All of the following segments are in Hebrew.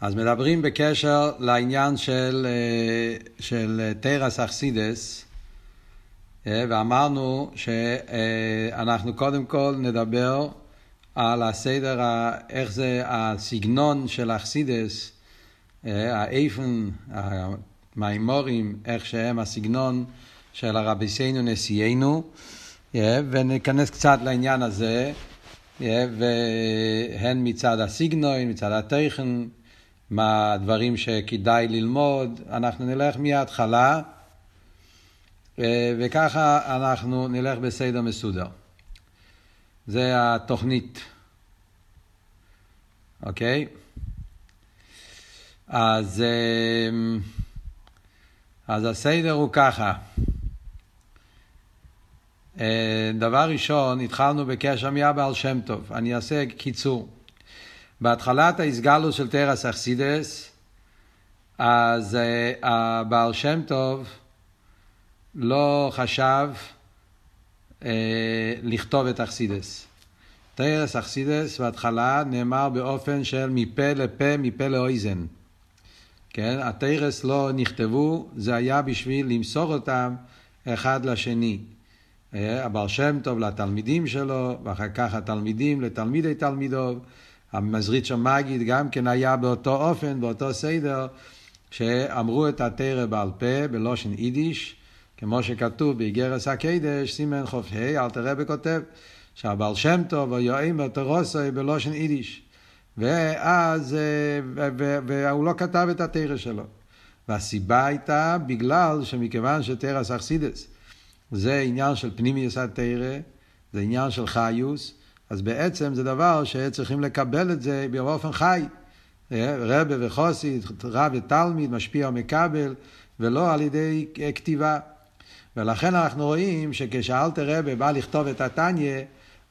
אז מדברים בקשר לעניין של, אה, של תרס אכסידס, אה, ואמרנו שאנחנו קודם כל נדבר על הסדר, איך זה הסגנון של אכסידס, אה, האיפן, המימורים, איך שהם הסגנון של הרביסינו נשיאנו, וניכנס קצת לעניין הזה, והן מצד הסגנון, מצד התכן, מה הדברים שכדאי ללמוד, אנחנו נלך מההתחלה, אה, וככה אנחנו נלך בסדר מסודר. זה התוכנית, אוקיי? אז, אה, אז הסדר הוא ככה. אה, דבר ראשון, התחלנו בקשר מהבעל שם טוב. אני אעשה קיצור. בהתחלת ההסגלוס של תרס אכסידס, אז uh, הבעל שם טוב לא חשב uh, לכתוב את אכסידס. תרס אכסידס בהתחלה נאמר באופן של מפה לפה, מפה לאויזן. כן, התרס לא נכתבו, זה היה בשביל למסור אותם אחד לשני. אה, הבעל שם טוב לתלמידים שלו, ואחר כך התלמידים לתלמידי תלמידו. המזריד של מגיד גם כן היה באותו אופן, באותו סדר, שאמרו את התרא בעל פה בלושן יידיש, כמו שכתוב באיגרס הקדש, סימן ח"ה, אל תראה בכותב, שהבעל שם טוב או יואם תרוסוי בלושן יידיש. ואז, אה, והוא לא כתב את התרא שלו. והסיבה הייתה בגלל שמכיוון שתרא אכסידס זה עניין של פנימיוס התרא, זה עניין של חיוס, אז בעצם זה דבר שצריכים לקבל את זה באופן חי. רבה וחוסי, רב ותלמיד, משפיע ומקבל, ולא על ידי כתיבה. ולכן אנחנו רואים שכשאלתר רבה בא לכתוב את התניא,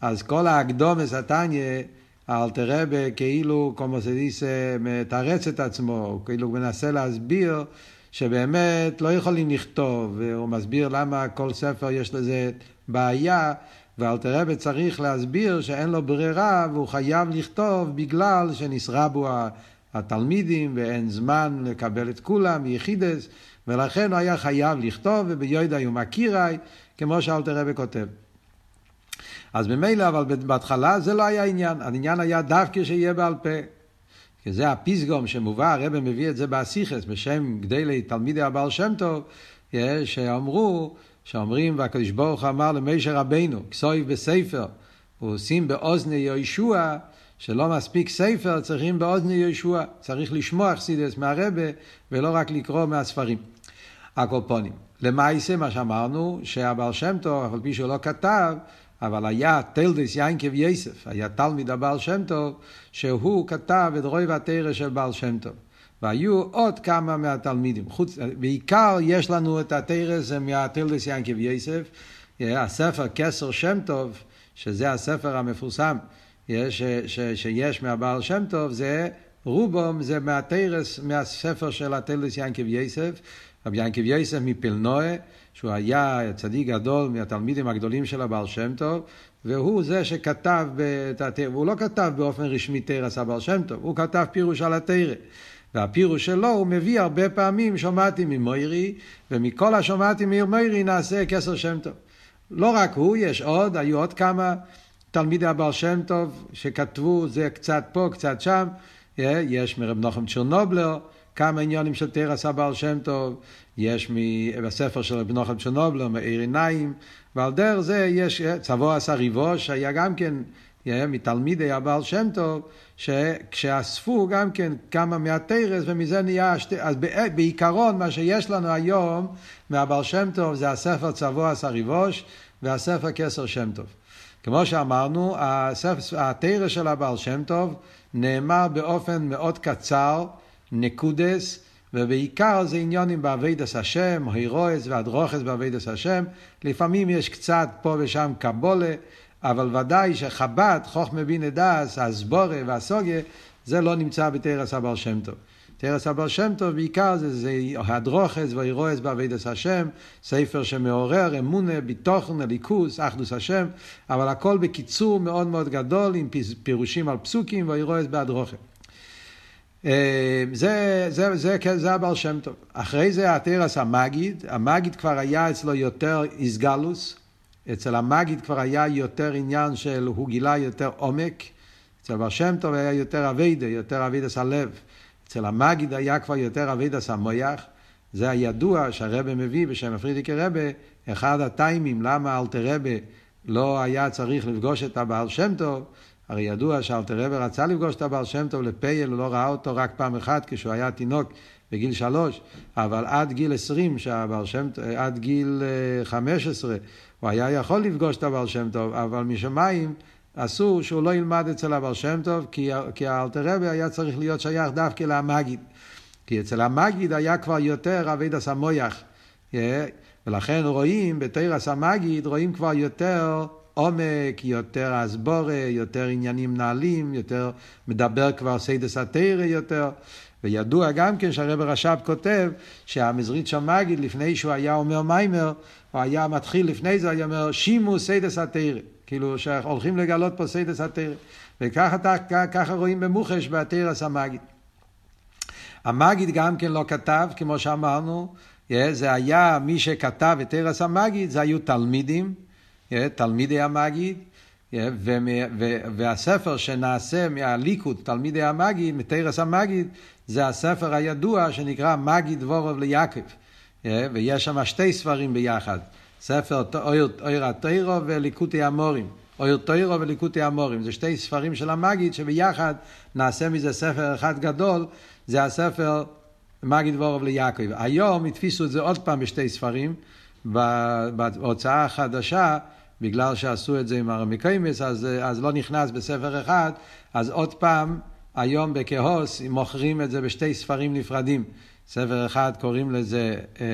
אז כל האקדומס התניא, אלתר רבה כאילו, כמו שדיס, מתרץ את עצמו, הוא כאילו מנסה להסביר שבאמת לא יכולים לכתוב, והוא מסביר למה כל ספר יש לזה בעיה, ואלתר רבי צריך להסביר שאין לו ברירה והוא חייב לכתוב בגלל שנשרה בו התלמידים ואין זמן לקבל את כולם, יחידס, ולכן הוא היה חייב לכתוב וביודע ומכירי, כמו שאלתר רבי כותב. אז ממילא, אבל בהתחלה זה לא היה עניין, העניין היה דווקא שיהיה בעל פה. כי זה הפסגום שמובא, הרב מביא את זה באסיכס, בשם גדלי תלמידי הבעל שם טוב, שאמרו שאומרים, והקדוש ברוך אמר למשה רבנו, כסויב בספר, ועושים באוזני יהושע, שלא מספיק ספר, צריכים באוזני יהושע. צריך לשמוע חסידס מהרבה, ולא רק לקרוא מהספרים. הקופונים. למעשה, מה שאמרנו, שהבעל שם טוב, אף על פי שהוא לא כתב, אבל היה תלדס יינקב יסף, היה תלמיד הבעל שם טוב, שהוא כתב את רוי והתרא של בעל שם טוב. והיו עוד כמה מהתלמידים. חוץ, בעיקר יש לנו את התרס מהתלדס ינקב יוסף, הספר כסר שם טוב, שזה הספר המפורסם ש, ש, שיש מהבעל שם טוב, זה רובום זה מהתרס, מהספר של התלדס ינקב יוסף, רבי ינקב יוסף מפלנואה, שהוא היה צדיק גדול מהתלמידים הגדולים של הבעל שם טוב, והוא זה שכתב, בת... הוא לא כתב באופן רשמי תרס הבעל שם טוב, הוא כתב פירוש על התרא. והפירוש שלו הוא מביא הרבה פעמים שומעתי ממוירי, ומכל השומעתי ממוירי נעשה כסר שם טוב. לא רק הוא, יש עוד, היו עוד כמה תלמידי הבעל שם טוב שכתבו זה קצת פה, קצת שם. יש מרב נוחם צ'רנובלר, כמה עניונים של תרס הבעל שם טוב, יש בספר של רב נוחם צ'רנובלר, מאיר עיניים, ועל דרך זה יש צבוע עשה ריבו, שהיה גם כן מתלמידי הבעל שם טוב, שכשאספו גם כן כמה מהתרס ומזה נהיה, שתי, אז בעיקרון מה שיש לנו היום מהבעל שם טוב זה הספר צבוע סריבוש והספר כסר שם טוב. כמו שאמרנו, התרס של הבעל שם טוב נאמר באופן מאוד קצר, נקודס, ובעיקר זה עניינים בעבודת השם, הוראות והדרכות בעבודת השם. לפעמים יש קצת פה ושם קבלה, אבל ודאי שחב"ד, חכמה בינה דעת, הסברה והשגה, זה לא נמצא בתורת הבעל שם טוב. תורת הבעל שם טוב בעיקר זה, זה הדרכות והוראות בעבודת השם, ספר שמעורר אמונה, ביטחון, הלכות, אחדות השם, אבל הכל בקיצור מאוד מאוד גדול עם פירושים על פסוקים והוראות בהדרכה. אה, זה, זה, זה, זה, זה הבעל שם טוב. אחרי זה תורת המגיד, המגיד כבר היה אצלו יותר התגלות, אצל המגיד כבר היה יותר עניין של, הוא גילה יותר עומק, אצל הבעל שם טוב היה יותר עבודה, יותר עבודת הלב. אצל המגיד היה כבר יותר עבודת המוח. זה הידוע שהרבי מביא בשם הפריערדיקער רבי, אחד הטעמים למה אלטער רבי לא היה צריך לפגוש את הבעל שם טוב, הרי ידוע שאלתר רבה רצה לפגוש את הבעל שם טוב לפייל, הוא לא ראה אותו רק פעם אחת כשהוא היה תינוק בגיל שלוש, אבל עד גיל עשרים, שהבעל שם עד גיל אה, חמש עשרה, הוא היה יכול לפגוש את הבעל שם טוב, אבל משמיים אסור שהוא לא ילמד אצל הבעל שם טוב, כי, כי האלתר רבה היה צריך להיות שייך דווקא למגיד. כי אצל המגיד היה כבר יותר אבידס המויח. ולכן רואים, בתורת המגיד רואים כבר יותר עומק, יותר הסברה, יותר עניינים נעלים, יותר מדבר כבר סודות התורה יותר. וידוע גם כן שהרב רש"ב כותב שהמעזריטשער מגיד לפני שהוא היה אומר מאמר, הוא היה מתחיל לפני זה, היה אומר שמעו סודות התורה. כאילו שהולכים לגלות פה סודות התורה. וככה רואים במוחש בתורת המגיד. המגיד גם כן לא כתב, כמו שאמרנו, זה היה מי שכתב את תרס המגיד, זה היו תלמידים, תלמידי המגיד, והספר שנעשה מהליקוד, תלמידי המגיד, מתרס המגיד, זה הספר הידוע שנקרא מגיד דבורוב ליעקב. ויש שם שתי ספרים ביחד, ספר אויר התוירו וליקוטי המורים. אויר תוירו וליקוטי המורים. זה שתי ספרים של המגיד שביחד נעשה מזה ספר אחד גדול זה הספר מגיד וורוב ליעקב. היום התפיסו את זה עוד פעם בשתי ספרים, בהוצאה החדשה, בגלל שעשו את זה עם הרמיקיימס, אז, אז לא נכנס בספר אחד, אז עוד פעם, היום בכהוס מוכרים את זה בשתי ספרים נפרדים. ספר אחד קוראים לזה, אה,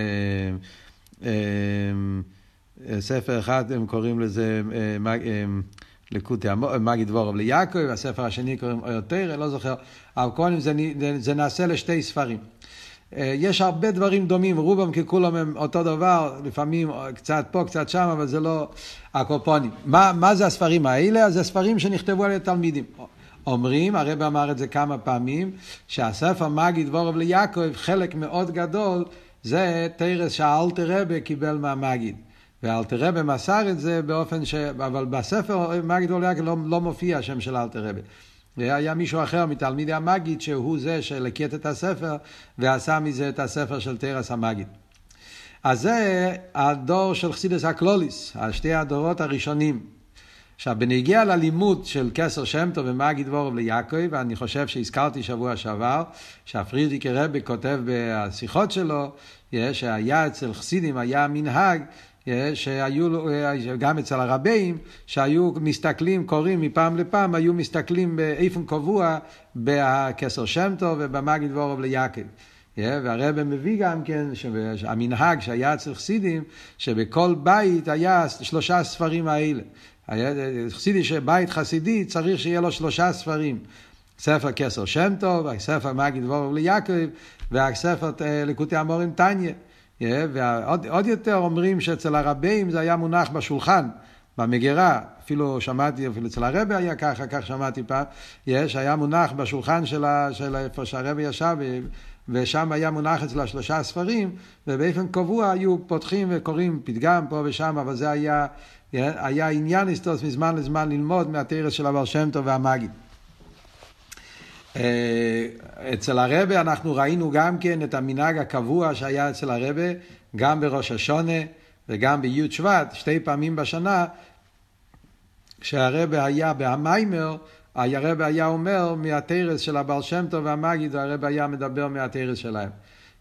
אה, ספר אחד הם קוראים לזה אה, אה, לקוטי מגיד דבורוב ליעקב, הספר השני קוראים אויר תרא, לא זוכר, אבל קודם זה, זה נעשה לשתי ספרים. אה, יש הרבה דברים דומים, רובם ככולם הם אותו דבר, לפעמים קצת פה, קצת שם, אבל זה לא הקופונים. מה, מה זה הספרים האלה? זה ספרים שנכתבו על ידי תלמידים. אומרים, הרב אמר את זה כמה פעמים, שהספר מגיד דבורוב ליעקב, חלק מאוד גדול, זה תרס שהאלתר רבה קיבל מהמגיד. ואלתר רבה מסר את זה באופן ש... אבל בספר מגיד אוליאק לא, לא מופיע השם של אלתר רבה. והיה מישהו אחר מתלמידי המגיד שהוא זה שלקט את הספר ועשה מזה את הספר של תרס המגיד. אז זה הדור של חסידס הקלוליס, שתי הדורות הראשונים. עכשיו, בנגיע ללימוד של כסר שם טוב ומגיד וורב ליעקב, אני חושב שהזכרתי שבוע שעבר, שהפרידיקי רבי כותב בשיחות שלו, שהיה אצל חסידים, היה מנהג שהיו, גם אצל הרבים, שהיו מסתכלים, קוראים מפעם לפעם, היו מסתכלים באיפן קבוע בכסר שם טוב ובמגיד וורוב ליעקב. והרבא מביא גם כן, שהמנהג שהיה אצל חסידים, שבכל בית היה שלושה ספרים האלה. חסידי שבית חסידי צריך שיהיה לו שלושה ספרים. ספר כסר שם טוב, הספר מגיד וורוב ליעקב, והספר אה, לקוטי המורים טניה. ועוד יותר אומרים שאצל הרבים זה היה מונח בשולחן, במגירה, אפילו שמעתי, אפילו אצל הרבי היה ככה, כך שמעתי פעם, יש, היה מונח בשולחן של, של איפה שהרבי ישב, ושם היה מונח אצל השלושה ספרים, ובאופן קבוע היו פותחים וקוראים פתגם פה ושם, אבל זה היה, היה עניין היסטוס מזמן לזמן ללמוד מהתרס של הבר שם טוב והמגיד. אה, אצל הרבה אנחנו ראינו גם כן את המנהג הקבוע שהיה אצל הרבה, גם בראש השונה וגם בי' שבט, שתי פעמים בשנה, כשהרבה היה בהמיימר, הרבה היה אומר מהתרס של הבעל שם טוב והמגיד, הרבה היה מדבר מהתרס שלהם.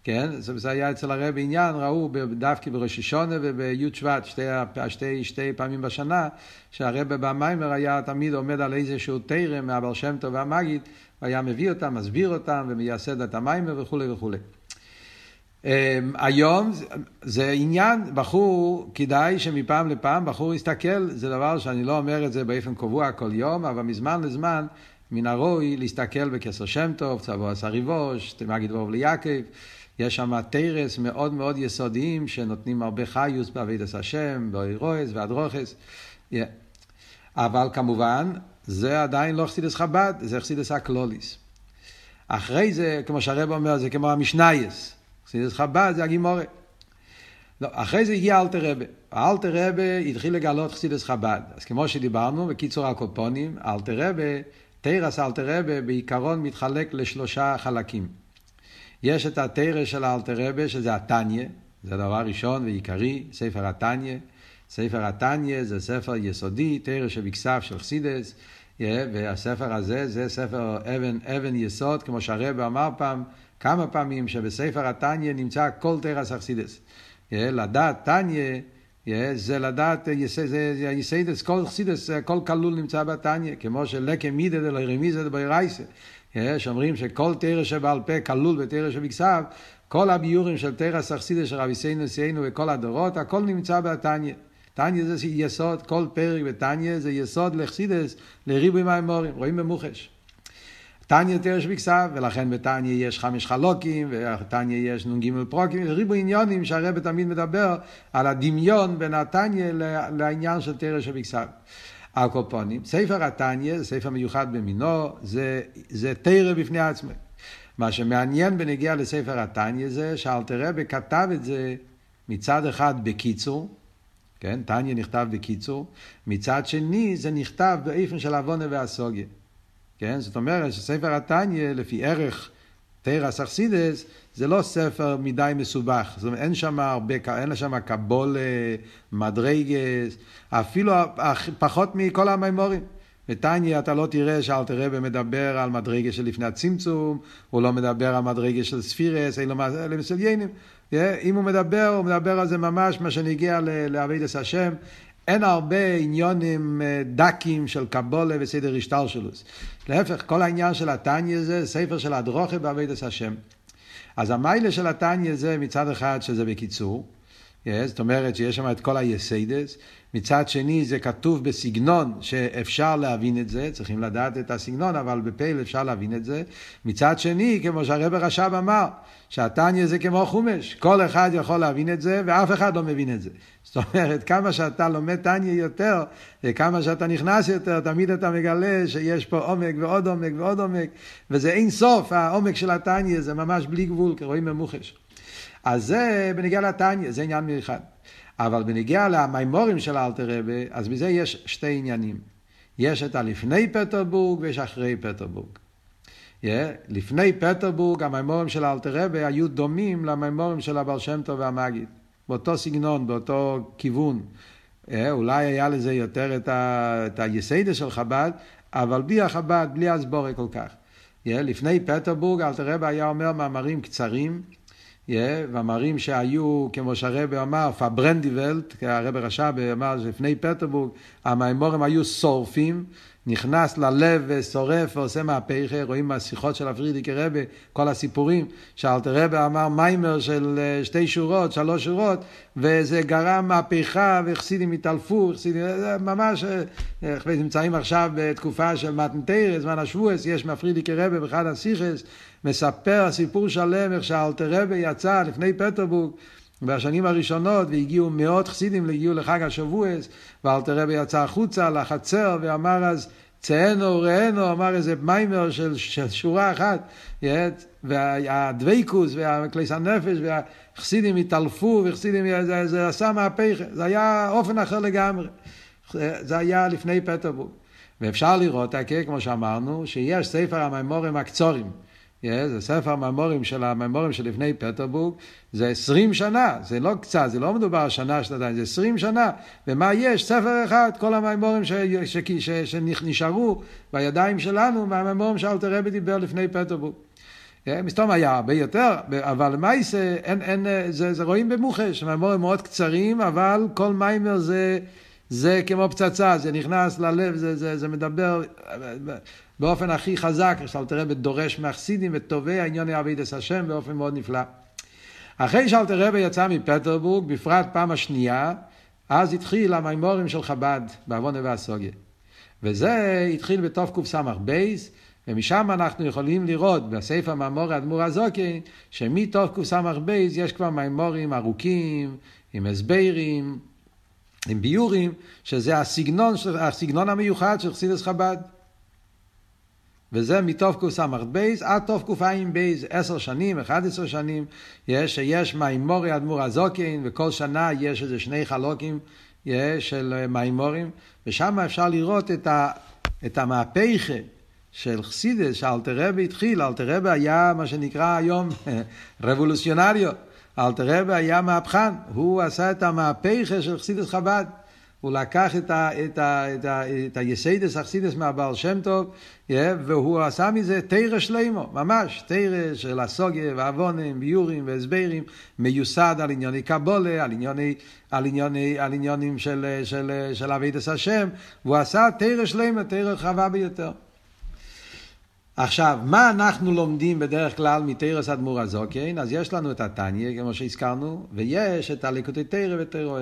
כן, זה היה אצל הרב עניין, ראו דווקא בראש השונה ובי' שבט, שתי, שתי, שתי פעמים בשנה, שהרב במיימר היה תמיד עומד על איזשהו תרם מהבר שם טוב והמגיד, והיה מביא אותם, מסביר אותם ומייסד את המיימר וכולי וכולי. Um, היום זה עניין, בחור, כדאי שמפעם לפעם בחור יסתכל, זה דבר שאני לא אומר את זה באופן קבוע כל יום, אבל מזמן לזמן מן הראוי להסתכל בכסר שם טוב, צבוע הסריבוש, תמגיד ווב ליעקב, יש שם תרס מאוד מאוד יסודיים שנותנים הרבה חיוס בעבידת השם, באירועס והדרוכס. Yeah. אבל כמובן, זה עדיין לא חסידס חב"ד, זה חסידס הקלוליס. אחרי זה, כמו שהרב אומר, זה כמו המשנייס. חסידס חב"ד זה הגימורת. לא, אחרי זה הגיע אלתר רבה. האלתר רבה התחיל לגלות חסידס חב"ד. אז כמו שדיברנו, בקיצור הקופונים, אלתר רבה, תרס אלתר רבה בעיקרון מתחלק לשלושה חלקים. יש את התרס של האלתר רבה, שזה התניא, זה דבר ראשון ועיקרי, ספר התניא. ספר התניא זה ספר יסודי, תרס שבכסף של חסידס, והספר הזה זה ספר אבן, אבן יסוד, כמו שהרבא אמר פעם, כמה פעמים שבספר התניא נמצא כל תרס אכסידס. לדעת תניא זה לדעת, זה יסיידס, כל חסידס, כל כלול נמצא בתניא, כמו שלקה מידה דלא רמיזה דביירייסה. שאומרים שכל תרא שבעל פה כלול בתרא שבכסף, כל הביורים של תרס אכסידס של רבי סיינו סיינו וכל הדורות, הכל נמצא בתניא. תניא זה יסוד, כל פרק בתניא זה יסוד לחסידס, לריבוי מהאמורים, רואים במוחש. תניא תרש בכסף, ולכן בתניא יש חמש חלוקים, ובתניא יש נ"ג פרוקים, ריבוי עניונים שהרבא תמיד מדבר על הדמיון בין התניא לעניין של תרש בכסף. הקופונים, ספר התניא, זה ספר מיוחד במינו, זה, זה תרא בפני עצמו. מה שמעניין בנגיע לספר התניא זה שאלתר רבי כתב את זה מצד אחד בקיצור, כן? תניא נכתב בקיצור, מצד שני זה נכתב באופן של עוונה והסוגיה. כן? זאת אומרת שספר התניא, לפי ערך תרס אכסידס, זה לא ספר מדי מסובך. זאת אומרת, אין שם הרבה, אין שם קבול, מדרגס, אפילו פחות מכל המימורים. בתניא אתה לא תראה שאלתר רבי מדבר על מדרגה של לפני הצמצום, הוא לא מדבר על מדרגה של ספירס, אין לו מסליינים. אם הוא מדבר, הוא מדבר על זה ממש מה שנגיע לאבידס השם. אין הרבה עניונים אה, דקים של קבולה וסדר השטלשלוס. להפך, כל העניין של התניא זה ספר של הדרוכה באבידס השם. אז המיילה של התניא זה מצד אחד שזה בקיצור, זאת אומרת שיש שם את כל היסיידס, מצד שני זה כתוב בסגנון שאפשר להבין את זה, צריכים לדעת את הסגנון, אבל בפייל אפשר להבין את זה. מצד שני, כמו שהרבר רש"ב אמר, שהתניא זה כמו חומש, כל אחד יכול להבין את זה ואף אחד לא מבין את זה. זאת אומרת, כמה שאתה לומד תניא יותר, וכמה שאתה נכנס יותר, תמיד אתה מגלה שיש פה עומק ועוד עומק ועוד עומק, וזה אין סוף, העומק של התניא זה ממש בלי גבול, כרואים במוחש. אז זה בנגיע לתניא, זה עניין מיוחד. אבל בנגיע למימורים של אלתר רבי, אז מזה יש שתי עניינים. יש את הלפני פטרבורג ויש אחרי פטרבורג. Yeah, לפני פטרבורג המימורים של אלתר רבי היו דומים למימורים של הבעל שם טוב והמגיד. באותו סגנון, באותו כיוון. Yeah, אולי היה לזה יותר את, ה, את היסיידה של חב"ד, אבל בלי החב"ד, בלי הסבורי כל כך. Yeah, לפני פטרבורג אלטער רבי היה אומר מאמרים קצרים. Yeah, ומאמרים שהיו, כמו שהרבי אמר, פארברענט די וועלט, הרבי רש"ב אמר שלפני פטרבורג, המאמרים היו שורפים, נכנס ללב ושורף ועושה מהפכה, רואים מהשיחות של הפריערדיקער רבי, כל הסיפורים, שאלטער רבי אמר מאמר של אה, שתי שורות, שלוש שורות, וזה גרם מהפכה וחסידים התעלפו, חסידים, ממש, אה, נמצאים עכשיו בתקופה של מתן תורה, זמן השבועות, יש מהפריערדיקער רבי באחד השיחות, מספר סיפור שלם איך שאלתר רבה יצא לפני פטרבורג, בשנים הראשונות, והגיעו מאות חסידים, הגיעו לחג השבועס, ואלתר רבי יצא החוצה לחצר ואמר אז, צאנו ראינו, אמר איזה מיימר של, של שורה אחת, והדוויקוס והכליס הנפש והחסידים התעלפו, וחסידים, זה, זה עשה מהפכה, זה היה אופן אחר לגמרי. זה היה לפני פטרבורג. ואפשר לראות, כמו שאמרנו, שיש ספר המימורים הקצורים. Yeah, זה ספר הממורים של הממורים של לפני פטרבורג, זה עשרים שנה, זה לא קצת, זה לא מדובר שנה, שנתיים, זה עשרים שנה. ומה יש? ספר אחד, כל הממורים שנשארו בידיים שלנו מהממורים שאלתר רבי דיבר לפני פטרבורג. Yeah, מסתום היה הרבה יותר, אבל מייסה, אין, אין, זה, זה רואים במוחש, ממורים מאוד קצרים, אבל כל מיימר זה... זה כמו פצצה, זה נכנס ללב, זה, זה, זה מדבר באופן הכי חזק, שאלתר רבי דורש מהחסידים ותובע עניון אבידס השם באופן מאוד נפלא. אחרי שאלתר רבי יצא מפטרבורג, בפרט פעם השנייה, אז התחיל המימורים של חב"ד בעוונה והסוגיה. וזה התחיל בתוף קס"ב, ומשם אנחנו יכולים לראות בספר מאמור האדמו"ר הזוקי, שמתוף קס"ב יש כבר מימורים ארוכים, עם הסברים, עם ביורים, שזה הסגנון, הסגנון המיוחד של חסידס חב"ד. וזה מתוף קס"ב עד תוף קע"ב, עשר שנים, אחד עשר שנים, יש שיש מימורי אדמו"ר הזוקין, וכל שנה יש איזה שני חלוקים יש, של מימורים, ושם אפשר לראות את, ה, את המהפכה של חסידס, שאלתר רבי התחיל, אלתר רבי היה מה שנקרא היום רבולוציונריו, אלתר רבי היה מהפכן, הוא עשה את המהפכה של חסידס חב"ד. הוא לקח את, ה, את, ה, את, ה, את היסיידס אכסידס מהבעל שם טוב, yeah, והוא עשה מזה תרא שלימו, ממש, תרא של הסוגיה ועוונים, ביורים והסברים, מיוסד על ענייני קבולה, על, ענייני, על, ענייני, על עניינים של, של, של, של אבידס השם, והוא עשה תרא שלימו, תרא רחבה ביותר. עכשיו, מה אנחנו לומדים בדרך כלל מתרס אדמו"ר הזוקין? אז יש לנו את התניא, כמו שהזכרנו, ויש את הליקוטי תרא וטרור.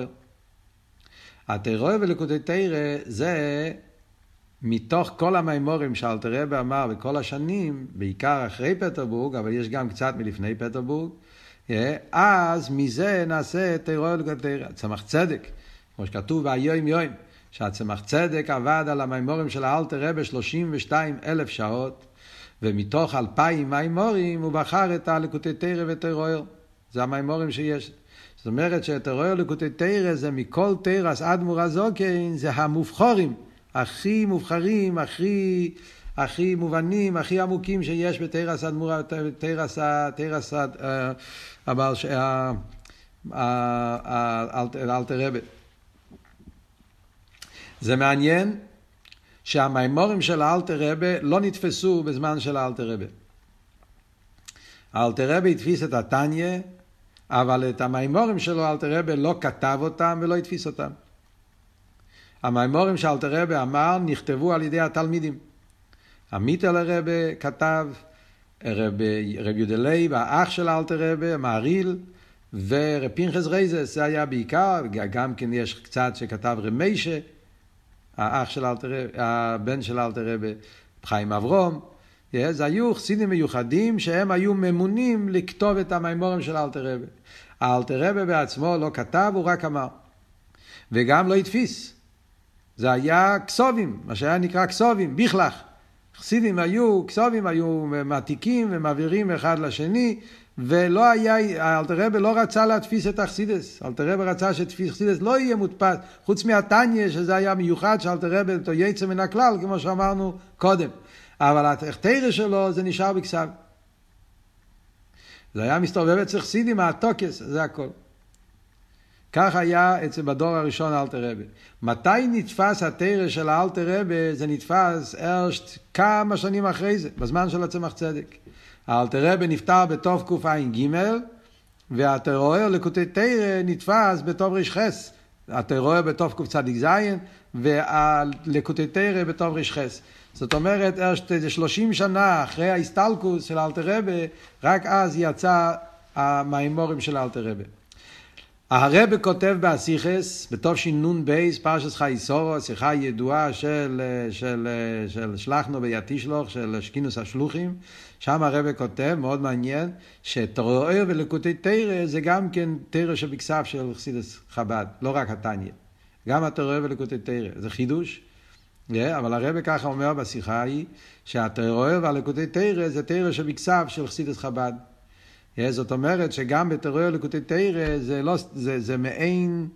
התרא וליקוטי תרא זה מתוך כל המימורים שאלתר רבי אמר בכל השנים, בעיקר אחרי פטרבורג, אבל יש גם קצת מלפני פטרבורג, אה, אז מזה נעשה תרא וליקוטי תרא. צמח צדק, כמו שכתוב והיום יום, שהצמח צדק עבד על המימורים של האלתר רבי 32 אלף שעות, ומתוך אלפיים מימורים הוא בחר את הליקוטי תרא וטרור. זה המימורים שיש. זאת אומרת שטרור ליקוטי תרא זה מכל תרס אדמו"ר הזוקין, זה המובחורים, הכי מובחרים, הכי, הכי מובנים, הכי עמוקים שיש בתרס אדמו"ר, תרס, תרס הבעל, האלתר רבי. זה מעניין שהמימורים של האלתר רבי לא נתפסו בזמן של האלתר רבי. האלתר רבי התפיס את התניא אבל את המימורים שלו אלתר רבה לא כתב אותם ולא התפיס אותם. המימורים שאלתר רבה אמר נכתבו על ידי התלמידים. עמית אל הרבה כתב, רב, רב יודלי והאח של אלתר רבה, מעריל, ורב פנחס רייזס, זה היה בעיקר, גם כן יש קצת שכתב רב מיישה, האח של אלתר רבה, הבן של אלתר רבה, חיים אברום, זה היו חסידים מיוחדים שהם היו ממונים לכתוב את המימורים של אלתר רבה. האלתר רבה בעצמו לא כתב, הוא רק אמר. וגם לא התפיס. זה היה כסובים, מה שהיה נקרא כסובים, בכלך. חסידים היו, כסובים היו מעתיקים ומעבירים אחד לשני, ולא היה, אלתר רבה לא רצה להתפיס את החסידס. אלתר רבה רצה שתפיס חסידס לא יהיה מודפס, חוץ מהתניא, שזה היה מיוחד, שאלתר רבה אותו יצא מן הכלל, כמו שאמרנו קודם. אבל התרא שלו זה נשאר בכסף. זה היה מסתובב אצל חסידים, הטוקס, זה הכל. כך היה אצל בדור הראשון אלתר רבי. מתי נתפס התרא של האלתר רבי? זה נתפס ארשט כמה שנים אחרי זה, בזמן של הצמח צדק. האלתר רבי נפטר בתוף קע"ג, והטרור לקוטי תרא נתפס בתוף רכס. הטרור בתוף קצ"ז, והלקוטי תרא בתוף רכס. זאת אומרת, איזה 30 שנה אחרי ההסטלקוס של אלתר רבה, רק אז יצא המימורים של אלתר רבה. הרבה כותב באסיכס, בתשנ"ב, פרשס חייסורו, שיחה ידועה של, של, של שלחנו ביתישלוך, של שקינוס השלוחים, שם הרבה כותב, מאוד מעניין, שטרוער ולקוטי תרא זה גם כן תרא שבכסף של חסידס חב"ד, לא רק התניא. גם הטרוער ולקוטי תרא, זה חידוש. Yeah, אבל הרב ככה אומר בשיחה ההיא, שהטרור והלקוטי תרא זה תרא שבכסף של חסידס חב"ד. Yeah, זאת אומרת שגם בטרור ולקוטי תרא זה, לא, זה, זה מעין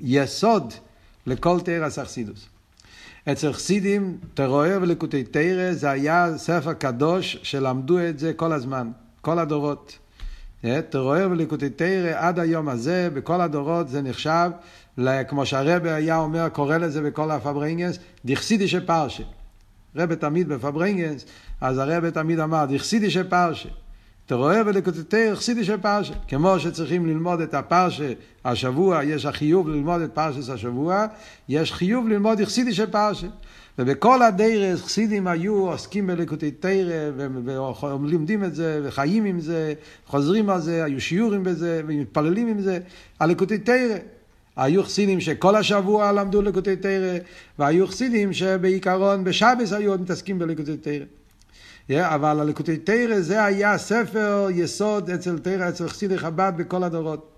יסוד לכל תרא סחסידוס. אצל חסידים, טרור ולקוטי תרא זה היה ספר קדוש שלמדו את זה כל הזמן, כל הדורות. טרור ולקוטי תרא עד היום הזה, בכל הדורות זה נחשב כמו שהרבה היה אומר, קורא לזה בכל הפברנגנס, דכסידישה פרשה. רבה תמיד בפברנגנס, אז הרבה תמיד אמר, דכסידישה פרשה. אתה רואה ולקוטטי חסידישה פרשה. כמו שצריכים ללמוד את הפרשה השבוע, יש החיוב ללמוד את פרשת השבוע, יש חיוב ללמוד חסידישה פרשה. ובכל הדרס חסידים היו עוסקים בלקוטי תרא ולומדים את זה וחיים עם זה, חוזרים על זה, היו שיעורים בזה ומתפללים עם זה, על לקוטי תרא. היו חסידים שכל השבוע למדו לקוטי תרא, והיו חסידים שבעיקרון בשבת היו מתעסקים בלקוטי תורה. Yeah, אבל הלקוטי תורה זה היה ספר יסוד אצל תורה, אצל חסידי חב"ד בכל הדורות.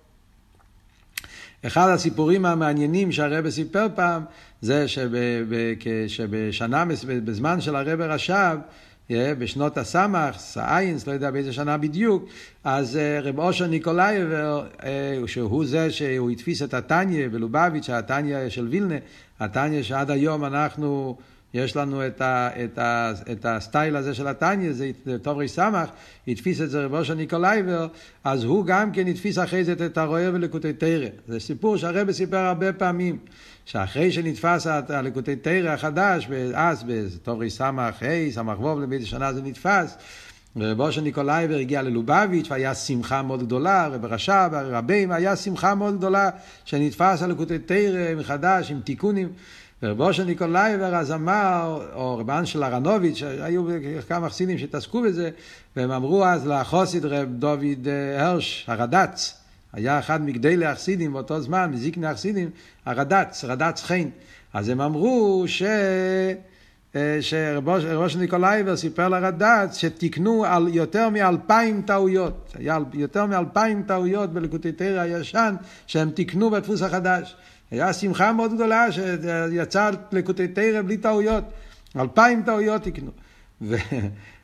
אחד הסיפורים המעניינים שהרבי סיפר פעם, זה שב, שבשנה, בזמן של הרבי רש"ב, בשנות הסמ"ך, סאיינס, לא יודע באיזה שנה בדיוק, אז רב אשר ניקולאייבר, שהוא זה שהוא הדפיס את התניא בלובביץ', התניא של וילנה, התניא שעד היום אנחנו... יש לנו את, ה, את, ה, את הסטייל הזה של התניא, זה תר"ס, הדפיס את זה רב אשר ניקולייבר, אז הוא גם כן הדפיס אחרי זה את התורה אור ולקוטי תורה. זה סיפור שהרבי סיפר הרבה פעמים, שאחרי שנדפס הלקוטי תורה החדש, אז בתר"ס, ה' סמך ווב, באיזה שנה זה נדפס, ורב אשר ניקולייבר הגיע ללובביץ' והיה שמחה מאוד גדולה, רב רש"ב, רבים, היה שמחה מאוד גדולה שנדפס הלקוטי תורה מחדש עם תיקונים. ורב אשר ניקולאייבר אז אמר, או רב אנשל אהרנוביץ', היו כמה חסידים שהתעסקו בזה, והם אמרו אז לחסיד רב דוד אה, הירש, הרד"צ, היה אחד מגדולי החסידים באותו זמן, מזקני החסידים, הרד"צ, רד"צ חן. אז הם אמרו ש... אה, שרב אשר ניקולאייבר סיפר לרד"צ שתיקנו על יותר מאלפיים טעויות, היה יותר מאלפיים טעויות בלקוטי תורה הישן שהם תיקנו בדפוס החדש. היה שמחה מאוד גדולה שיצא לקוטי תורה בלי טעויות. אלפיים טעויות תקנו. ו...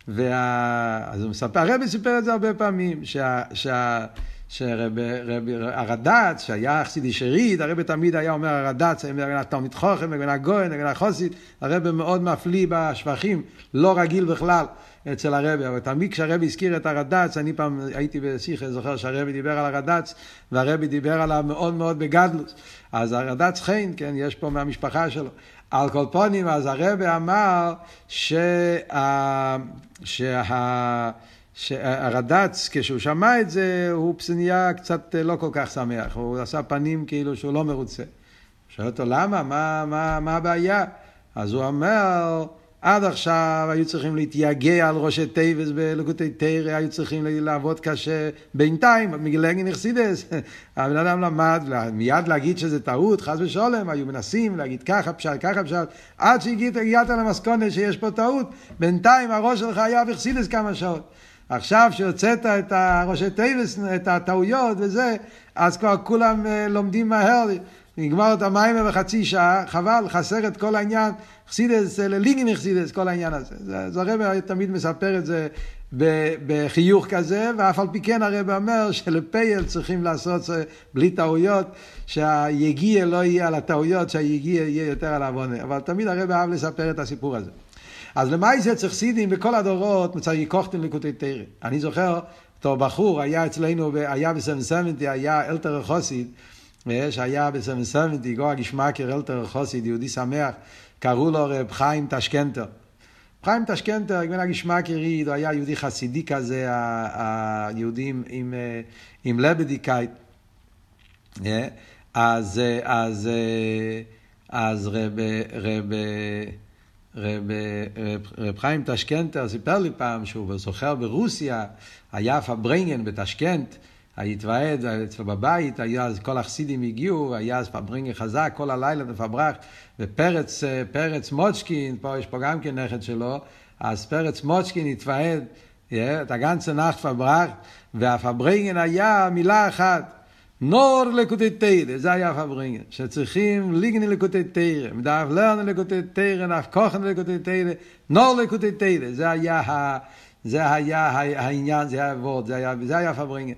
וה... אז הוא מספר, הרבי סיפר את זה הרבה פעמים, שה... שה... שהרד"צ, שהיה חסידי שריד, הרבי תמיד היה אומר הרד"צ, און דער תלמיד חכם, און דער גאון, און דער חסיד, הרבי מאוד מפליא בשבחים, לא רגיל בכלל אצל הרבי, אבל תמיד כשהרבי הזכיר את הרד"צ, אני פעם הייתי בשיחה, זוכר שהרבי דיבר על הרד"צ, והרבי דיבר עליו מאוד מאוד בגדלוס. אז הרד"צ חן, כן, יש פה מהמשפחה שלו. על כל פונים, אז הרבי אמר שה... שה... שהרד"צ, כשהוא שמע את זה, הוא נהיה קצת לא כל כך שמח, הוא עשה פנים כאילו שהוא לא מרוצה. שואל אותו למה, מה, מה, מה הבעיה? אז הוא אומר, עד עכשיו היו צריכים להתייגע על ראשי תיבות בלקוטי תורה, היו צריכים לעבוד קשה. בינתיים, מגילגין נכסידס, הבן אדם לא מיד להגיד שזה טעות, חס ושלום, היו מנסים להגיד ככה פשט, ככה פשט, עד שהגעת למסקנה שיש פה טעות, בינתיים הראש שלך היה בחסידות כמה שעות. עכשיו שהוצאת את הראשי תיבות, את הטעויות וזה, אז כבר כולם אה, לומדים מהר. נגמר את המים בחצי שעה, חבל, חסר את כל העניין, חסידס, ללינגן חסידס, כל העניין הזה. זה הרב תמיד מספר את זה בחיוך כזה, ואף על פי כן הרב אומר שלפייל צריכים לעשות אה, בלי טעויות, שהיגיע לא יהיה על הטעויות, שהיגיע יהיה יותר על העוונה. אבל תמיד הרב אהב לספר את הסיפור הזה. אז למה זה צריך סידים בכל הדורות מצריך כוכתן לקוטי תרא. אני זוכר, אותו בחור היה אצלנו, היה בסמסמנטי, היה אלתר חוסיד, שהיה בסמסמנטי, גור הגשמקר אלתר חוסיד, יהודי שמח, קראו לו רב חיים טשקנטר. חיים טשקנטר, גבין הגשמקר יריד, הוא היה יהודי חסידי כזה, היהודים עם, עם לבדיקאית. אז, אז, אז רב, רב, רב, רב, רב חיים טשקנטר סיפר לי פעם שהוא זוכר ברוסיה, היה פברנגן בטשקנט, התוועד אצלו בבית, היה אז כל החסידים הגיעו, היה אז פברנגן חזק, כל הלילה מפברח, ופרץ פרץ מוצ'קין, פה יש פה גם כן נכד שלו, אז פרץ מוצ'קין התוועד, את הגנצה נאחט פברח, והפברנגן היה מילה אחת. נור לקוטי תרא, זה היה פברינגן, שצריכים ליגני לקוטי תרא, מדאף לרנן לקוטי תרא, נאף כוחן לקוטי תרא, נור לקוטי תרא, זה היה, זה היה העניין, זה היה הוורד, זה היה, זה היה פברינגן.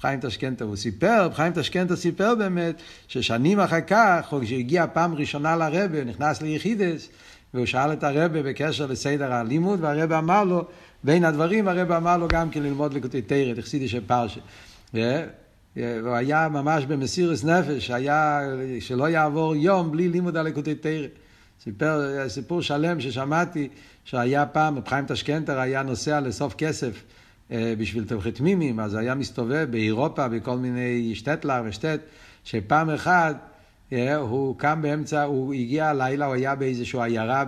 חיים טשקנטה, הוא סיפר, חיים טשקנטה סיפר באמת, ששנים אחר כך, כשהוא הגיע פעם ראשונה לרבה, נכנס ליחידס, והוא שאל את הרבה בקשר לסדר הלימוד, והרבה אמר לו, בין הדברים הרבה אמר לו גם כן ללמוד לקוטי תרא, תחסידי של פרשה. הוא היה ממש במסירס נפש, היה שלא יעבור יום בלי לימוד על לקוטי תרא. סיפר, סיפור שלם ששמעתי, שהיה פעם, רב חיים טשקנטר היה נוסע לסוף כסף אה, בשביל תומכי תמימים, אז היה מסתובב באירופה, בכל מיני שטטלר ושטט, שפעם אחת אה, הוא קם באמצע, הוא הגיע הלילה, הוא היה באיזושהי עיירה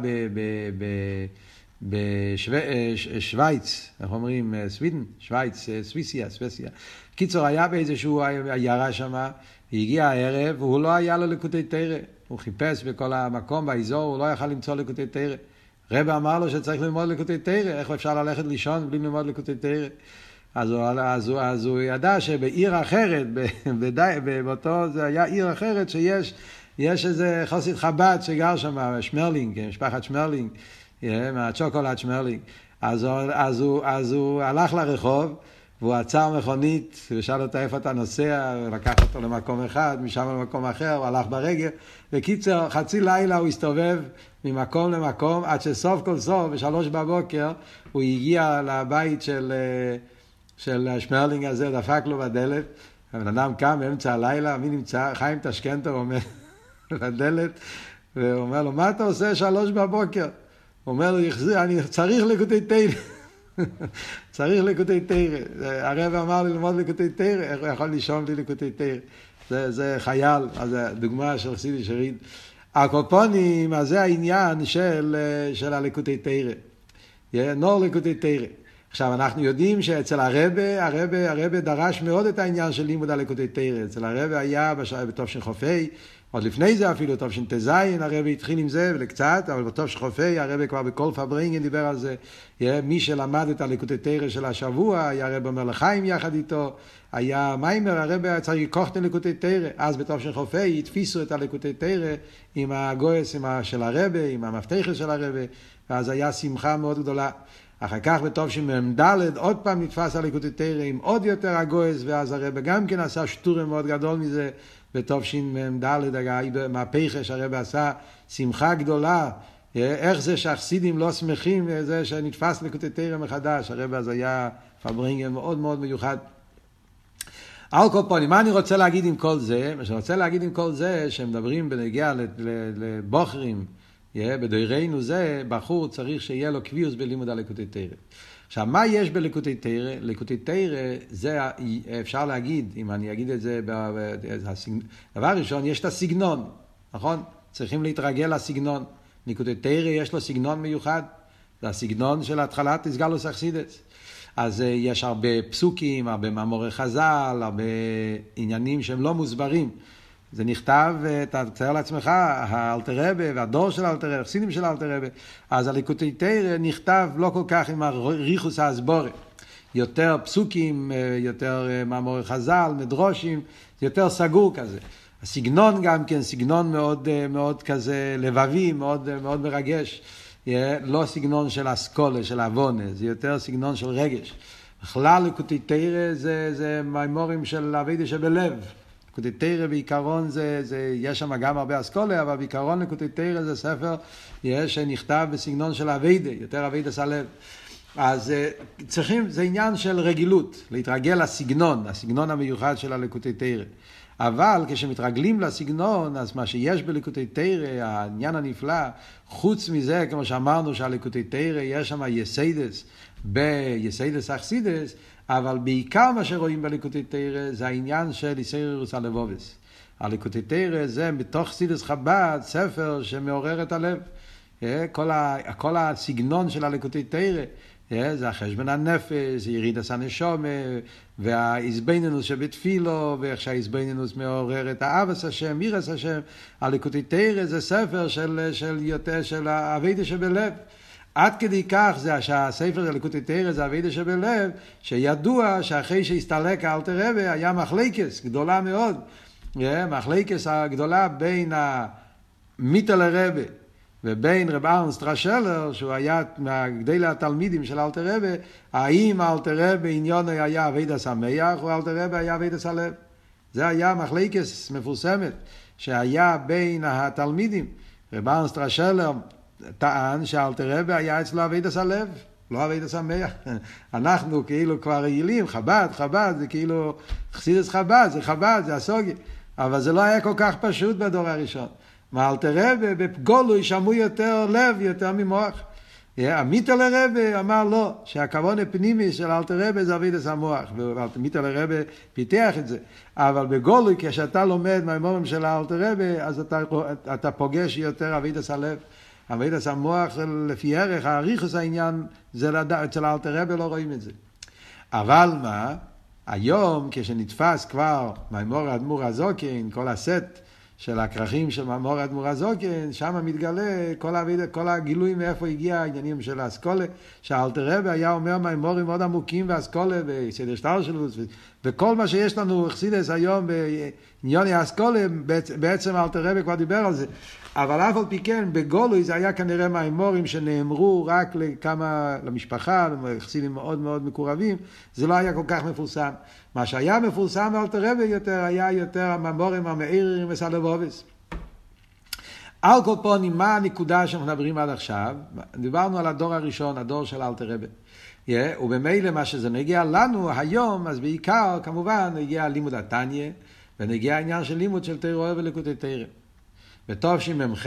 בשוויץ, איך אומרים? סווידן, שוויץ, סוויסיה, סוויסיה. קיצור, היה באיזשהו עיירה שם, הגיע הערב, והוא לא היה לו לקוטי תרא. הוא חיפש בכל המקום, באזור, הוא לא יכל למצוא לקוטי תרא. רבא אמר לו שצריך ללמוד לקוטי תרא, איך אפשר ללכת לישון בלי ללמוד לקוטי תרא? אז הוא, אז, אז הוא ידע שבעיר אחרת, באותו, זה היה עיר אחרת שיש יש איזה חוסית חב"ד שגר שם, שמרלינג, משפחת שמרלינג, מהצ'וקולד שמרלינג. אז, אז, הוא, אז הוא הלך לרחוב, והוא עצר מכונית, ושאל אותה איפה אתה נוסע, לקח אותו למקום אחד, משם למקום אחר, הוא הלך ברגל. בקיצר, חצי לילה הוא הסתובב ממקום למקום, עד שסוף כל סוף, בשלוש בבוקר, הוא הגיע לבית של, של שמרלינג הזה, דפק לו בדלת. הבן אדם קם באמצע הלילה, מי נמצא? חיים טשקנטר עומד בדלת, אומר לו, מה אתה עושה שלוש בבוקר? הוא אומר לו, אני צריך לקוטי תהילים. צריך לקוטי תרא. הרב אמר לי ללמוד לקוטי תרא, איך הוא יכול לישון בלי לקוטי תרא? זה, זה חייל, אז דוגמה של חסידי שריד. הקופונים, אז זה העניין של, של הלקוטי תרא. נור לקוטי תרא. עכשיו, אנחנו יודעים שאצל הרבה, הרבה, הרבה דרש מאוד את העניין של לימוד הלקוטי תרא. אצל הרבה היה בתש"ח"י, עוד לפני זה אפילו, תש"טז, הרבי התחיל עם זה ולקצת, אבל בתש"ח"י הרבי כבר בכל פברינגן דיבר על זה. מי שלמד את הלקוטי תרא של השבוע, היה הרבי אומר לחיים יחד איתו, היה מיימר, הרבי היה צריך לקחת את הלקוטי תרא. אז בתש"ח"י התפיסו את הלקוטי תרא עם הגויס של הרבי, עם המפתחת של הרבי, ואז היה שמחה מאוד גדולה. אחר כך בתשמ"ד עוד פעם נתפס הליקוטי תרא עם עוד יותר הגויס, ואז הרב גם כן עשה שטורם מאוד גדול מזה, בתשמ"ד, מהפכה שהרב עשה שמחה גדולה. איך זה שהחסידים לא שמחים זה שנתפס ליקוטי תרא מחדש, הרב אז היה פברינגר מאוד מאוד מיוחד. על מה אני רוצה להגיד עם כל זה? מה שאני רוצה להגיד עם כל זה, שמדברים בנגיע לבוחרים, בדוירנו זה, בחור צריך שיהיה לו קביעוס בלימוד הלקוטי תרא. עכשיו, מה יש בלקוטי תרא? לקוטי תרא, זה אפשר להגיד, אם אני אגיד את זה, דבר ראשון, יש את הסגנון, נכון? צריכים להתרגל לסגנון. לקוטי תרא יש לו סגנון מיוחד, זה הסגנון של התחלת איסגלוס אכסידס. אז אה, יש הרבה פסוקים, הרבה מאמורי חז"ל, הרבה עניינים שהם לא מוסברים. זה נכתב, אתה תצייר לעצמך, האלתרבה והדור של האלתרבה, החסידים של האלתרבה. אז הליקוטי תרא נכתב לא כל כך עם הריחוס האסבורת. יותר פסוקים, יותר מאמורי חז"ל, מדרושים, יותר סגור כזה. הסגנון גם כן, סגנון מאוד, מאוד כזה לבבי, מאוד, מאוד מרגש. לא סגנון של אסכולה, של עוונה, זה יותר סגנון של רגש. בכלל ליקוטי תרא זה, זה מימורים של אבידה שבלב. נקודי תרא בעיקרון זה, זה, יש שם גם הרבה אסכולה, אבל בעיקרון נקודי תרא זה ספר יש, שנכתב בסגנון של אביידה, יותר אביידה סלב. אז אה, צריכים, זה עניין של רגילות, להתרגל לסגנון, הסגנון המיוחד של הלקוטי תורה. אבל כשמתרגלים לסגנון, אז מה שיש בלקוטי תורה, העניין הנפלא, חוץ מזה, כמו שאמרנו שהלקוטי תורה, יש שם יסודות, ביסודות החסידות, אבל בעיקר מה שרואים בליקוטי תורה זה העניין של התעוררות הלבבות. הליקוטי תורה זה בתוך חסידות חב"ד ספר שמעורר את הלב. אה, כל, ה, כל הסגנון של הליקוטי תרא אה, זה החשבון הנפש, ירידס הנשומה, והאיזבנינוס שבתפילו, ואיך שהאיזבנינוס מעורר את האבס השם, מירס השם. הליקוטי תרא זה ספר של, של יותר, של האביידה שבלב. עד כדי כך זה שהספר של לקוטי תרא זה אבידה שבלב, שידוע שאחרי שהסתלק האלתר רבה היה מחלקס גדולה מאוד, מחלקס הגדולה בין המיטל הרבה ובין רב ארנס טרשלר, שהוא היה מהגדלי התלמידים של אלתר רבה, האם אלתר רבה עניון היה אבידה שמח או אלתר רבה היה אבידה סלב. זה היה מחלקס מפורסמת שהיה בין התלמידים. רב ארנס טרשלר טען שאלתר רבי היה אצלו אבידס הלב, לא אבידס המח. אנחנו כאילו כבר רעילים, חב"ד, חב"ד, זה כאילו חסידס חב"ד, זה חב"ד, זה הסוגי. אבל זה לא היה כל כך פשוט בדור הראשון. מה אלתר רבי בפגולו ישמעו יותר לב, יותר ממוח. המיטל רבי אמר לא, שהכוון הפנימי של אלתר רבי זה אבידס המוח, ומיטל רבי פיתח את זה. אבל בגולוי, כשאתה לומד מהמורים של אלתר רבי, אז אתה, אתה פוגש יותר אבידס הלב. אבידס המוח לפי ערך, האריכוס העניין, זה לדעת, אצל אלתר רבי לא רואים את זה. אבל מה, היום כשנתפס כבר מימור האדמו"ר הזוקין, כל הסט של הכרכים של ממור אדמו"ר הזוקן, שם מתגלה כל, המיד, כל הגילוי מאיפה הגיע העניינים של האסכולה, שאלתר רבי היה אומר מימורים מאוד עמוקים באסכולה, בסדר שטר שלו, וכל מה שיש לנו אכסידס היום בעניוני האסכולה, בעצם אלתר רבי כבר דיבר על זה. אבל אף על פי כן, בגולוי זה היה כנראה מימורים שנאמרו רק לכמה, למשפחה, לחסידים מאוד מאוד מקורבים, זה לא היה כל כך מפורסם. מה שהיה מפורסם באלתר רבי יותר, היה יותר הממורים המאירים וסלבוביס. על כל פונים, מה הנקודה שאנחנו מדברים עד עכשיו? דיברנו על הדור הראשון, הדור של אלתר רבי. Yeah, ובמילא מה שזה נגיע לנו היום, אז בעיקר כמובן נגיע לימוד התניא, ונגיע העניין של לימוד של תרא ולקוטי תרא. בתשמ"ח,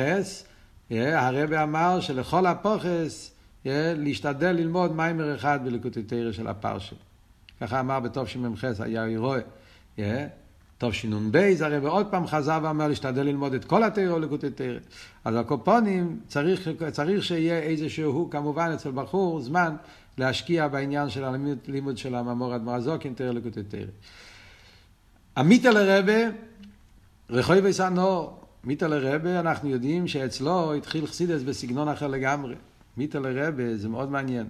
הרבי אמר שלכל הפוכס להשתדל ללמוד מיימר אחד בלקוטי תרא של הפרשה. ככה אמר בתשמ"ח, היה אירוע. תשנ"ב, הרב עוד פעם חזר ואמר להשתדל ללמוד את כל התרא ולקוטי תרא. אז הקופונים, צריך, צריך שיהיה איזשהו, כמובן אצל בחור, זמן להשקיע בעניין של הלימוד של הממור אדמר הזוקין, תרא לקוטי תרא. עמית לרבה, רחוי וסנור, מיטה לרבה, אנחנו יודעים שאצלו התחיל חסידס בסגנון אחר לגמרי. מיטה לרבה זה מאוד מעניין.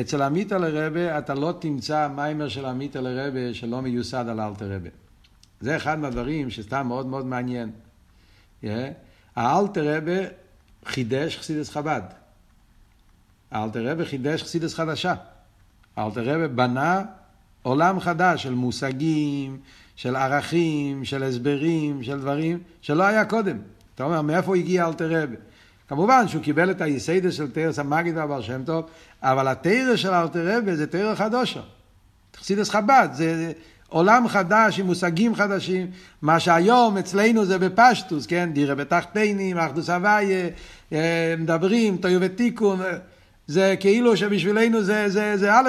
אצל המיטה לרבה אתה לא תמצא מיימר של המיטה לרבה שלא מיוסד על אלתר רבה. זה אחד מהדברים שסתם מאוד מאוד מעניין. Yeah. האלתר רבה חידש חסידס חב"ד. האלתר רבה חידש חסידס חדשה. האלתר רבה בנה עולם חדש של מושגים, של ערכים, של הסברים, של דברים שלא היה קודם. אתה אומר, מאיפה הגיע אלתר רבי? כמובן שהוא קיבל את היסיידס של תרס המגיד והבר שם טוב, אבל התרס של אלתר רבי זה תרס חדושה. חסידס חב"ד, זה עולם חדש עם מושגים חדשים, מה שהיום אצלנו זה בפשטוס, כן? דירה בתחתינים, אחדוס הוויה, אה, מדברים, טויו ותיקון, זה כאילו שבשבילנו זה, זה, זה א',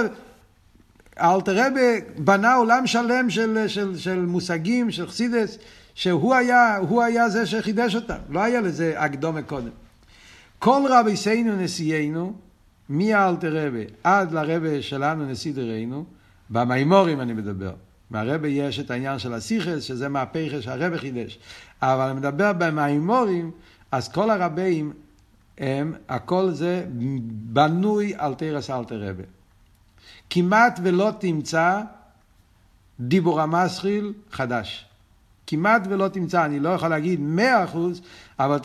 אלתר רבי בנה עולם שלם של, של, של מושגים, של חסידס, שהוא היה, היה זה שחידש אותם, לא היה לזה הקדומה קודם. כל רבי סיינו נשיאנו, מאלתר רבי עד לרבי שלנו נשיא דרינו, במימורים אני מדבר. מהרבי יש את העניין של הסיכס, שזה מהפכה שהרבי חידש. אבל אני מדבר במימורים, אז כל הרבים הם, הכל זה בנוי על תרס אלתר רבי. כמעט ולא תמצא דיבור המסחיל חדש. כמעט ולא תמצא, אני לא יכול להגיד 100%, אבל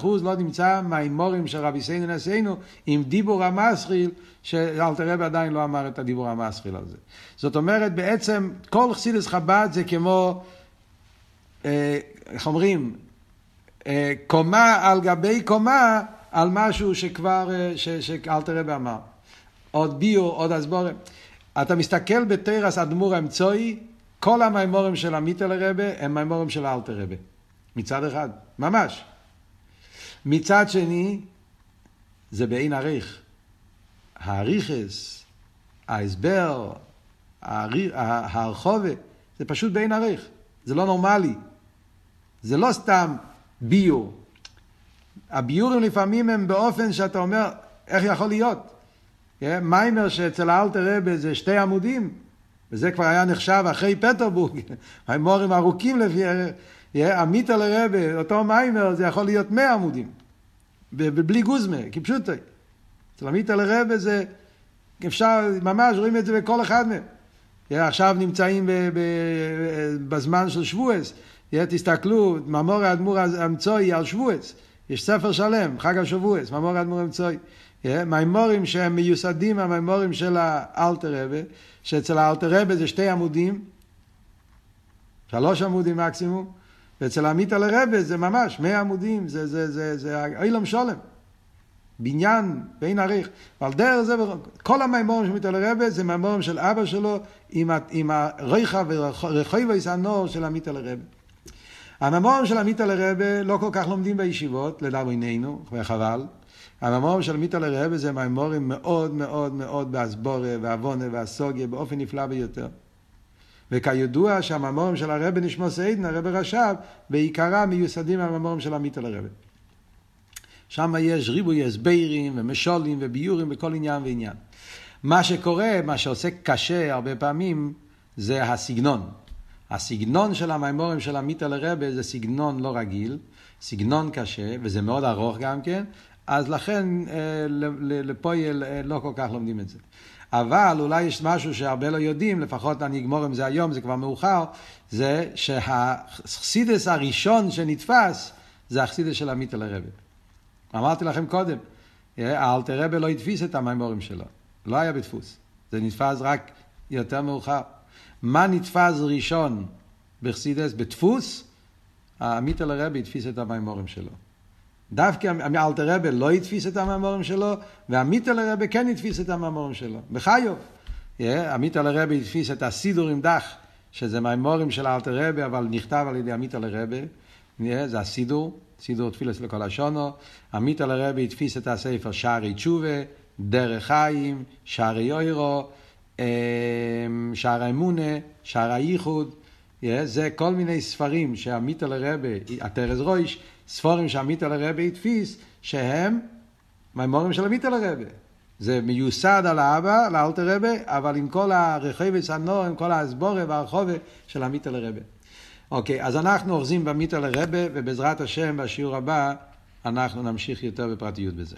99.9% לא נמצא מהאימורים של רבי סיינו נשינו עם דיבור המסחיל, שאלתר רבי עדיין לא אמר את הדיבור המסחיל על זה. זאת אומרת, בעצם כל חסידס חב"ד זה כמו, אה, איך אומרים, אה, קומה על גבי קומה על משהו שכבר, אה, שאלתר רבי אמר. עוד ביור, עוד הסבורם. אתה מסתכל בתרס אדמו"ר אמצוי, כל המימורים של המיטל רבה הם מימורים של אלתר רבה. מצד אחד, ממש. מצד שני, זה בעין עריך. האריכס, ההסבר, הרחובה, זה פשוט בעין עריך. זה לא נורמלי. זה לא סתם ביור. הביורים לפעמים הם באופן שאתה אומר, איך יכול להיות? מיימר שאצל האלתר רבי זה שתי עמודים, וזה כבר היה נחשב אחרי פטרבורג, מיימורים ארוכים לפי... עמית על הרבה, אותו מיימר זה יכול להיות מאה עמודים, ובלי גוזמה, כפשוטו. אצל עמית על הרבה זה, אפשר, ממש רואים את זה בכל אחד מהם. עכשיו נמצאים בזמן של שבועס, תסתכלו, ממור האדמו"ר המצוי על שבועס, יש ספר שלם, חג השבועס, ממור האדמו"ר המצוי. מימורים שהם מיוסדים המימורים של האלתר רבה, שאצל האלתר רבה זה שתי עמודים, שלוש עמודים מקסימום, ואצל עמית על הרבה זה ממש מאה עמודים, זה, זה, זה, זה אילם שולם. בניין בין עריך. ועל דרך זה, כל המימורים של מיטל הרבה זה מימורים של אבא שלו עם, עם הריחה ורחוי ויסנור של עמית על הרבה. המימורים של עמית על הרבה לא כל כך לומדים בישיבות, לדאבוננו, וחבל. המאמורים של מיטל הרבי זה מאמורים מאוד מאוד מאוד באסבורה ועוונה והסוגיה באופן נפלא ביותר. וכידוע שהמאמורים של הרבי נשמוס עדן, הרבי רש"ב, בעיקרם מיוסדים המאמורים של המיטל הרבי. שם יש ריבוי הסברים ומשולים וביורים וכל עניין ועניין. מה שקורה, מה שעושה קשה הרבה פעמים, זה הסגנון. הסגנון של המימורים של עמית אל הרבה זה סגנון לא רגיל, סגנון קשה, וזה מאוד ארוך גם כן, אז לכן לפועל לא כל כך לומדים את זה. אבל אולי יש משהו שהרבה לא יודעים, לפחות אני אגמור עם זה היום, זה כבר מאוחר, זה שהחסידס הראשון שנתפס זה החסידס של עמית אל הרבה. אמרתי לכם קודם, האלתר רבה לא הדפיס את המימורים שלו, לא היה בדפוס, זה נתפס רק יותר מאוחר. מה נתפס ראשון בחסידס? בדפוס, עמית אל הרבה הדפיס את המימורים שלו. דווקא אלתר רבה לא התפיס את המאמורים שלו, ועמית אל הרבה כן התפיס את המאמורים שלו. בחיוב. עמית אל הרבה התפיס את הסידור עם דח, שזה מאמורים של אלתר רבה, אבל נכתב על ידי עמית אל הרבה. זה הסידור, סידור תפילס לכל השונו. עמית אל הרבה התפיס את הספר שערי תשובה, דרך חיים, שערי אוירו, שער האמונה, שער הייחוד. זה כל מיני ספרים שעמית אל הרבה, הטרז רויש, ספורים שעמית על הרבה התפיס, שהם מימורים של עמית על הרבה. זה מיוסד על האבא, על האלתר רבה, אבל עם כל הרחבי סנור, עם כל האסבורה והרחובה של עמית על הרבה. אוקיי, אז אנחנו אוחזים בעמית על הרבה, ובעזרת השם, בשיעור הבא, אנחנו נמשיך יותר בפרטיות בזה.